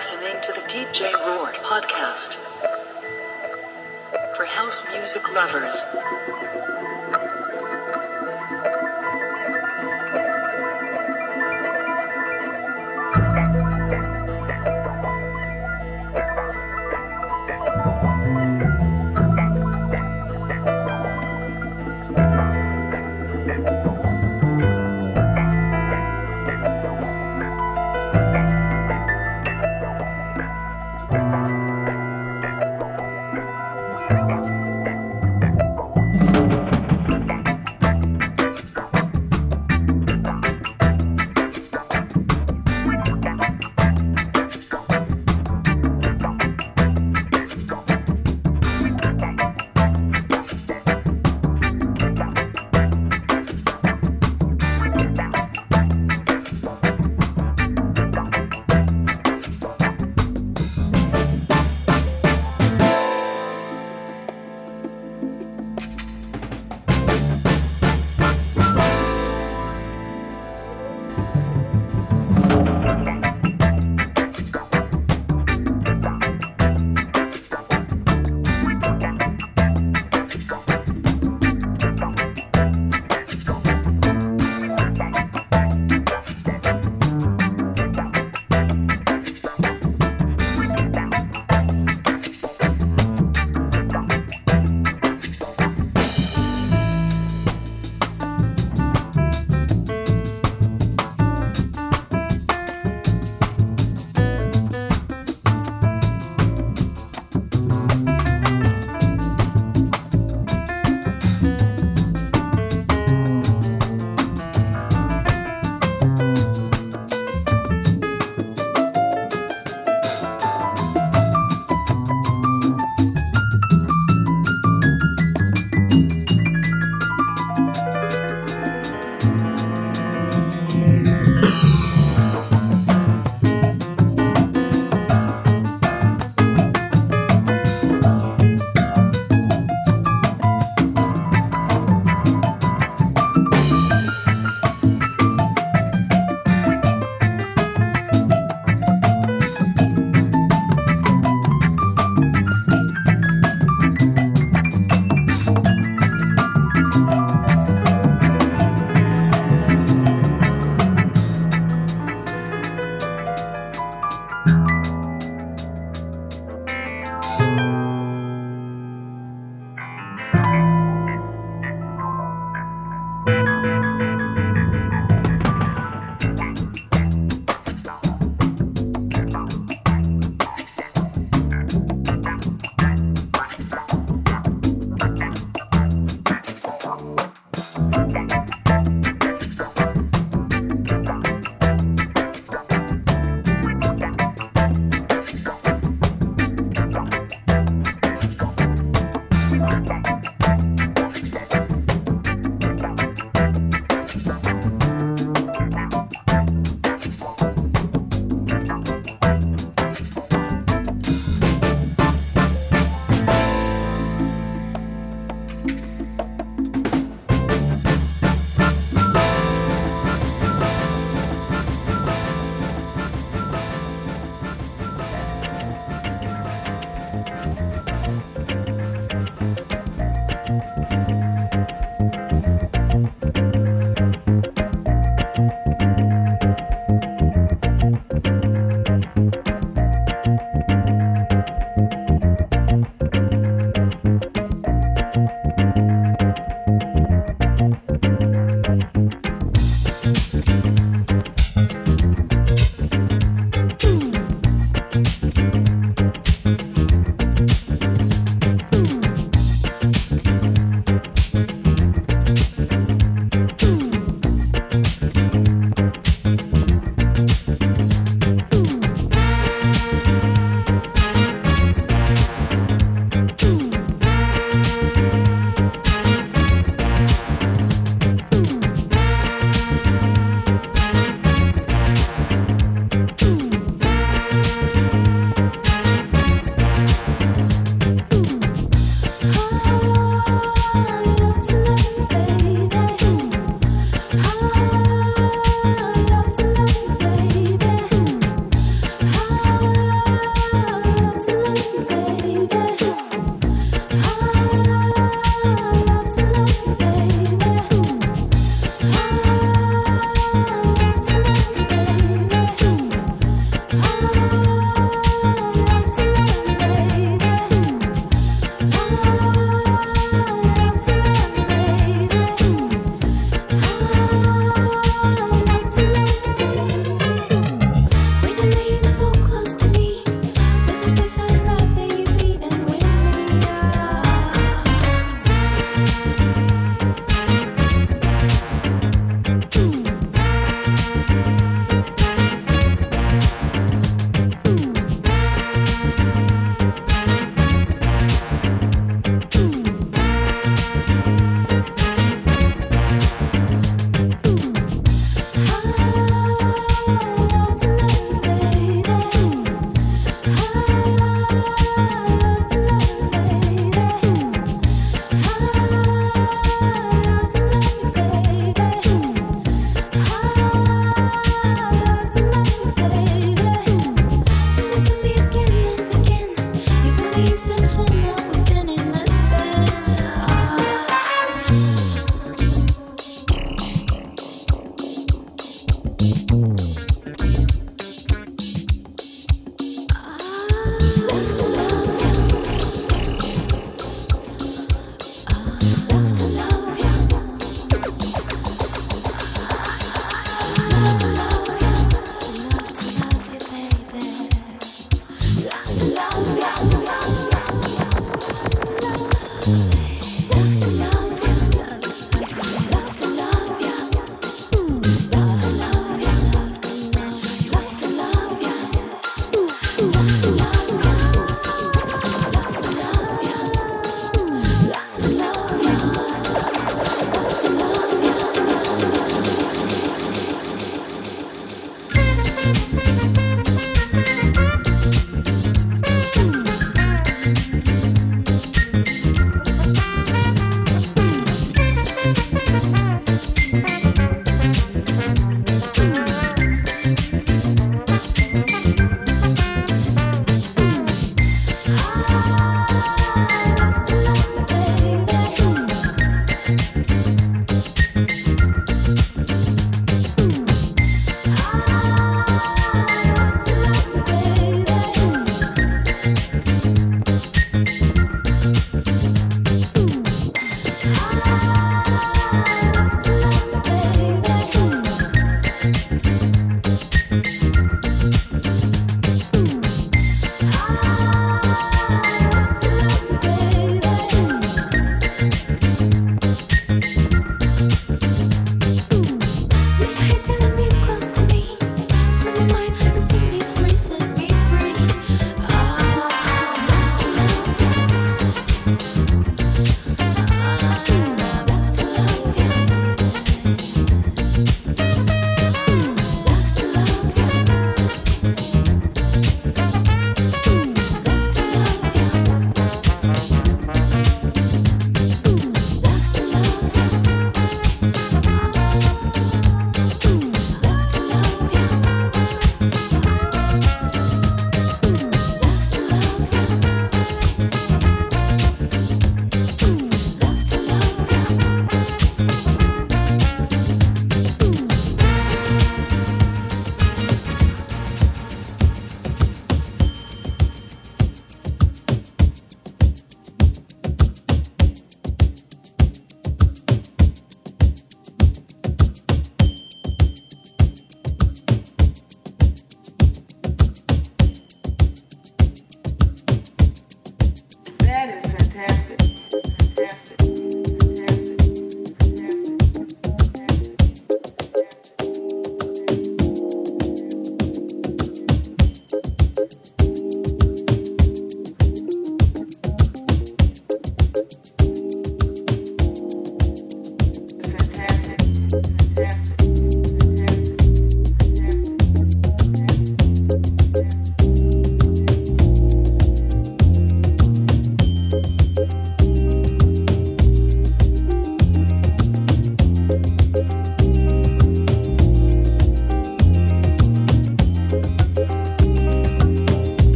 listening to the DJ Roar podcast for house music lovers.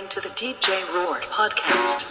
Listening to the DJ Roar podcast.